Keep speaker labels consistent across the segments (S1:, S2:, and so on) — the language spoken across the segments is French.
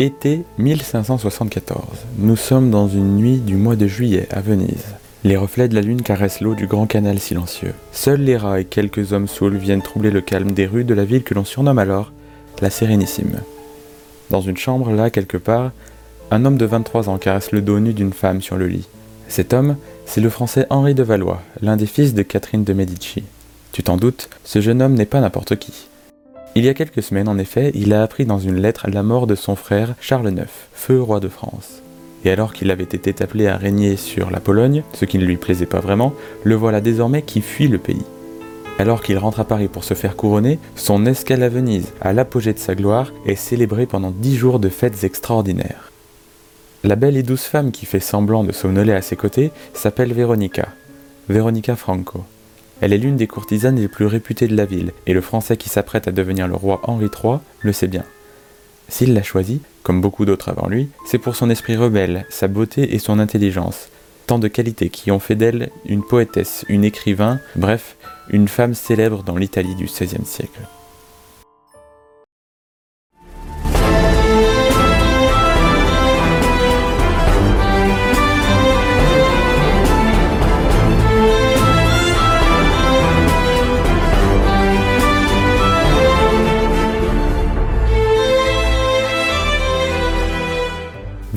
S1: Été 1574. Nous sommes dans une nuit du mois de juillet à Venise. Les reflets de la lune caressent l'eau du grand canal silencieux. Seuls les rats et quelques hommes saouls viennent troubler le calme des rues de la ville que l'on surnomme alors la Sérénissime. Dans une chambre, là, quelque part, un homme de 23 ans caresse le dos nu d'une femme sur le lit. Cet homme, c'est le français Henri de Valois, l'un des fils de Catherine de Medici. Tu t'en doutes, ce jeune homme n'est pas n'importe qui. Il y a quelques semaines, en effet, il a appris dans une lettre la mort de son frère Charles IX, feu roi de France. Et alors qu'il avait été appelé à régner sur la Pologne, ce qui ne lui plaisait pas vraiment, le voilà désormais qui fuit le pays. Alors qu'il rentre à Paris pour se faire couronner, son escale à Venise, à l'apogée de sa gloire, est célébrée pendant dix jours de fêtes extraordinaires. La belle et douce femme qui fait semblant de somnoler à ses côtés s'appelle Véronica, Véronica Franco. Elle est l'une des courtisanes les plus réputées de la ville, et le Français qui s'apprête à devenir le roi Henri III le sait bien. S'il l'a choisie, comme beaucoup d'autres avant lui, c'est pour son esprit rebelle, sa beauté et son intelligence, tant de qualités qui ont fait d'elle une poétesse, une écrivain, bref, une femme célèbre dans l'Italie du XVIe siècle.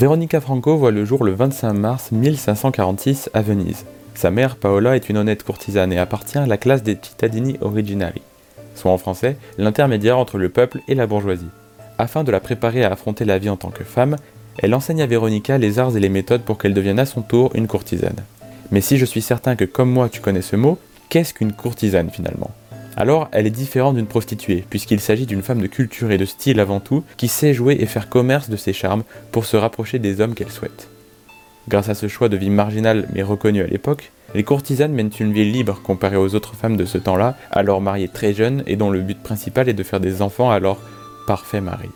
S1: Veronica Franco voit le jour le 25 mars 1546 à Venise. Sa mère, Paola, est une honnête courtisane et appartient à la classe des cittadini originari, soit en français l'intermédiaire entre le peuple et la bourgeoisie. Afin de la préparer à affronter la vie en tant que femme, elle enseigne à Veronica les arts et les méthodes pour qu'elle devienne à son tour une courtisane. Mais si je suis certain que comme moi tu connais ce mot, qu'est-ce qu'une courtisane finalement? Alors elle est différente d'une prostituée, puisqu'il s'agit d'une femme de culture et de style avant tout, qui sait jouer et faire commerce de ses charmes pour se rapprocher des hommes qu'elle souhaite. Grâce à ce choix de vie marginal mais reconnu à l'époque, les courtisanes mènent une vie libre comparée aux autres femmes de ce temps-là, alors mariées très jeunes et dont le but principal est de faire des enfants à leur parfait mari.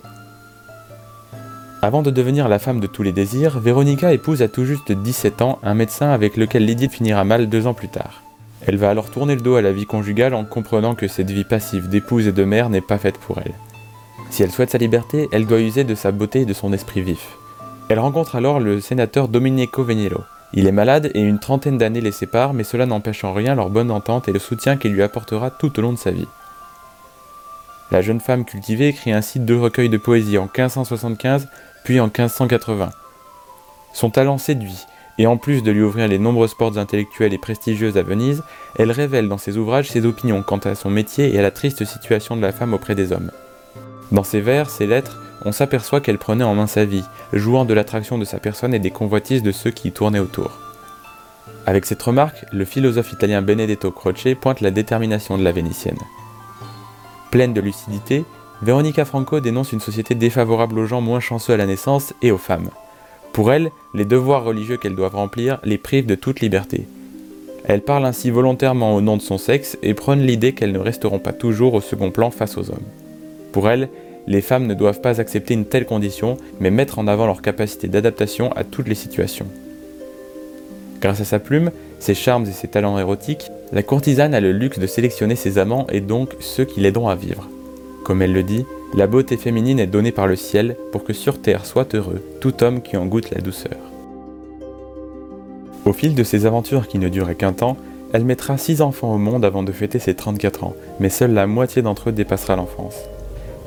S1: Avant de devenir la femme de tous les désirs, Véronica épouse à tout juste 17 ans un médecin avec lequel Lydie finira mal deux ans plus tard. Elle va alors tourner le dos à la vie conjugale en comprenant que cette vie passive d'épouse et de mère n'est pas faite pour elle. Si elle souhaite sa liberté, elle doit user de sa beauté et de son esprit vif. Elle rencontre alors le sénateur Domenico Veniero. Il est malade et une trentaine d'années les séparent, mais cela n'empêche en rien leur bonne entente et le soutien qu'il lui apportera tout au long de sa vie. La jeune femme cultivée écrit ainsi deux recueils de poésie en 1575 puis en 1580. Son talent séduit, et en plus de lui ouvrir les nombreuses portes intellectuelles et prestigieuses à Venise, elle révèle dans ses ouvrages ses opinions quant à son métier et à la triste situation de la femme auprès des hommes. Dans ses vers, ses lettres, on s'aperçoit qu'elle prenait en main sa vie, jouant de l'attraction de sa personne et des convoitises de ceux qui y tournaient autour. Avec cette remarque, le philosophe italien Benedetto Croce pointe la détermination de la Vénitienne. Pleine de lucidité, Veronica Franco dénonce une société défavorable aux gens moins chanceux à la naissance et aux femmes. Pour elle, les devoirs religieux qu'elles doivent remplir les privent de toute liberté. Elle parle ainsi volontairement au nom de son sexe et prône l'idée qu'elles ne resteront pas toujours au second plan face aux hommes. Pour elle, les femmes ne doivent pas accepter une telle condition, mais mettre en avant leur capacité d'adaptation à toutes les situations. Grâce à sa plume, ses charmes et ses talents érotiques, la courtisane a le luxe de sélectionner ses amants et donc ceux qui l'aideront à vivre. Comme elle le dit, la beauté féminine est donnée par le ciel pour que sur terre soit heureux tout homme qui en goûte la douceur. Au fil de ses aventures qui ne duraient qu'un temps, elle mettra six enfants au monde avant de fêter ses 34 ans, mais seule la moitié d'entre eux dépassera l'enfance.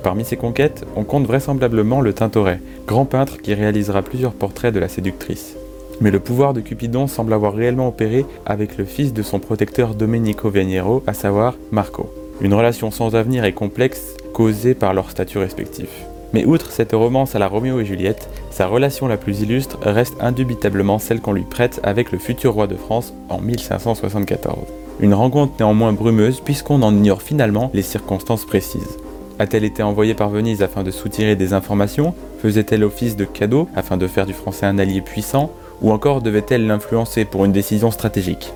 S1: Parmi ses conquêtes, on compte vraisemblablement le Tintoret, grand peintre qui réalisera plusieurs portraits de la séductrice. Mais le pouvoir de Cupidon semble avoir réellement opéré avec le fils de son protecteur Domenico Veniero, à savoir Marco. Une relation sans avenir et complexe causée par leur statut respectif. Mais outre cette romance à la Roméo et Juliette, sa relation la plus illustre reste indubitablement celle qu'on lui prête avec le futur roi de France en 1574. Une rencontre néanmoins brumeuse puisqu'on en ignore finalement les circonstances précises. A-t-elle été envoyée par Venise afin de soutirer des informations? Faisait-elle office de cadeau afin de faire du français un allié puissant? Ou encore devait-elle l'influencer pour une décision stratégique?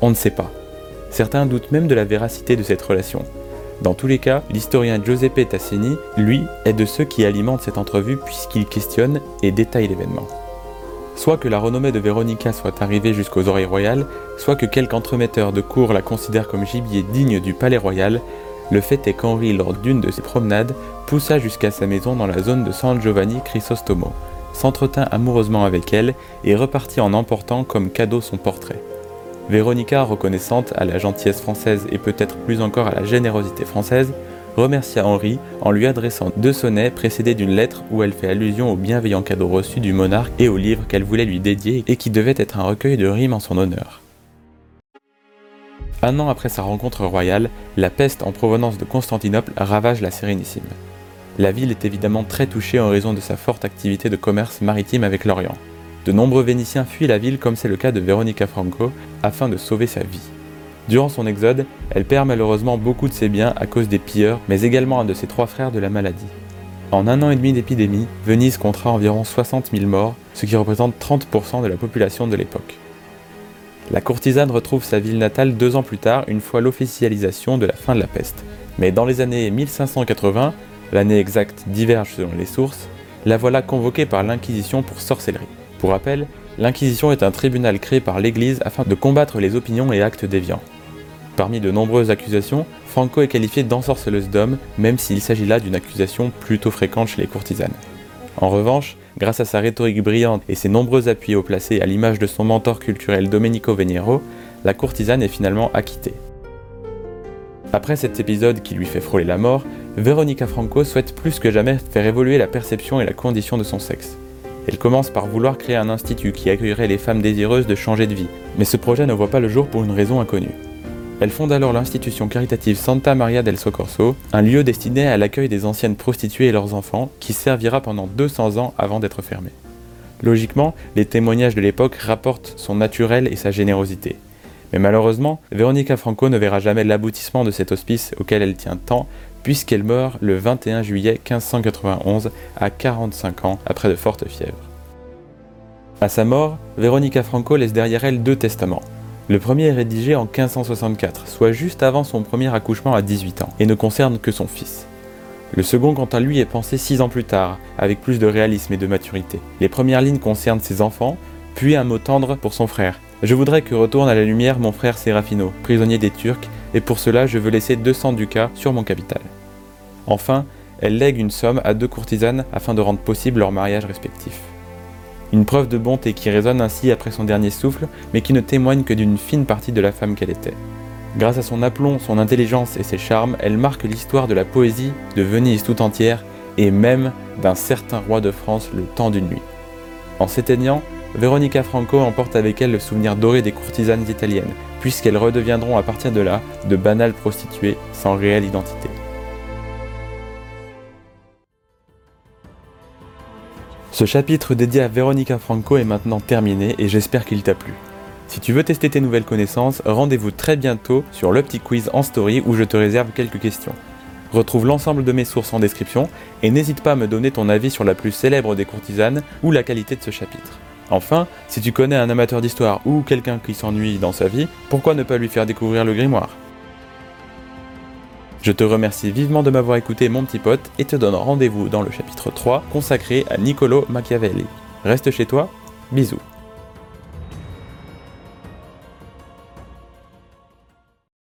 S1: On ne sait pas. Certains doutent même de la véracité de cette relation. Dans tous les cas, l'historien Giuseppe Tassini, lui, est de ceux qui alimentent cette entrevue puisqu'il questionne et détaille l'événement. Soit que la renommée de Véronica soit arrivée jusqu'aux oreilles royales, soit que quelque entremetteur de cour la considère comme gibier digne du palais royal, Le fait est qu'Henri, lors d'une de ses promenades, poussa jusqu'à sa maison dans la zone de San Giovanni Crisostomo, s'entretint amoureusement avec elle et repartit en emportant comme cadeau son portrait. Véronica, reconnaissante à la gentillesse française et peut-être plus encore à la générosité française, remercia Henri en lui adressant deux sonnets précédés d'une lettre où elle fait allusion au bienveillant cadeau reçu du monarque et au livre qu'elle voulait lui dédier et qui devait être un recueil de rimes en son honneur. Un an après sa rencontre royale, la peste en provenance de Constantinople ravage la Sérénissime. La ville est évidemment très touchée en raison de sa forte activité de commerce maritime avec l'Orient. De nombreux Vénitiens fuient la ville comme c'est le cas de Veronica Franco afin de sauver sa vie. Durant son exode, elle perd malheureusement beaucoup de ses biens à cause des pilleurs, mais également un de ses trois frères de la maladie. En un an et demi d'épidémie, Venise comptera environ 60 000 morts, ce qui représente 30% de la population de l'époque. La courtisane retrouve sa ville natale deux ans plus tard, une fois l'officialisation de la fin de la peste. Mais dans les années 1580, l'année exacte diverge selon les sources, la voilà convoquée par l'Inquisition pour sorcellerie. Pour rappel, l'Inquisition est un tribunal créé par l'Église afin de combattre les opinions et actes déviants. Parmi de nombreuses accusations, Franco est qualifié d'ensorceleuse d'hommes, même s'il s'agit là d'une accusation plutôt fréquente chez les courtisanes. En revanche, grâce à sa rhétorique brillante et ses nombreux appuis au placé à l'image de son mentor culturel Domenico Veniero, la courtisane est finalement acquittée. Après cet épisode qui lui fait frôler la mort, Veronica Franco souhaite plus que jamais faire évoluer la perception et la condition de son sexe. Elle commence par vouloir créer un institut qui accueillerait les femmes désireuses de changer de vie, mais ce projet ne voit pas le jour pour une raison inconnue. Elle fonde alors l'institution caritative Santa Maria del Soccorso, un lieu destiné à l'accueil des anciennes prostituées et leurs enfants, qui servira pendant 200 ans avant d'être fermé. Logiquement, les témoignages de l'époque rapportent son naturel et sa générosité. Mais malheureusement, Veronica Franco ne verra jamais l'aboutissement de cet hospice auquel elle tient tant, puisqu'elle meurt le 21 juillet 1591 à 45 ans après de fortes fièvres. À sa mort, Veronica Franco laisse derrière elle deux testaments. Le premier est rédigé en 1564, soit juste avant son premier accouchement à 18 ans, et ne concerne que son fils. Le second, quant à lui, est pensé six ans plus tard, avec plus de réalisme et de maturité. Les premières lignes concernent ses enfants, puis un mot tendre pour son frère. Je voudrais que retourne à la lumière mon frère Serafino, prisonnier des Turcs, et pour cela je veux laisser 200 ducats sur mon capital. Enfin, elle lègue une somme à deux courtisanes afin de rendre possible leur mariage respectif. Une preuve de bonté qui résonne ainsi après son dernier souffle, mais qui ne témoigne que d'une fine partie de la femme qu'elle était. Grâce à son aplomb, son intelligence et ses charmes, elle marque l'histoire de la poésie, de Venise tout entière, et même d'un certain roi de France le temps d'une nuit. En s'éteignant, Veronica Franco emporte avec elle le souvenir doré des courtisanes italiennes, puisqu'elles redeviendront à partir de là de banales prostituées sans réelle identité. Ce chapitre dédié à Veronica Franco est maintenant terminé et j'espère qu'il t'a plu. Si tu veux tester tes nouvelles connaissances, rendez-vous très bientôt sur le petit quiz en story où je te réserve quelques questions. Retrouve l'ensemble de mes sources en description et n'hésite pas à me donner ton avis sur la plus célèbre des courtisanes ou la qualité de ce chapitre. Enfin, si tu connais un amateur d'histoire ou quelqu'un qui s'ennuie dans sa vie, pourquoi ne pas lui faire découvrir le grimoire? Je te remercie vivement de m'avoir écouté mon petit pote et te donne rendez-vous dans le chapitre 3 consacré à Niccolo Machiavelli. Reste chez toi, bisous.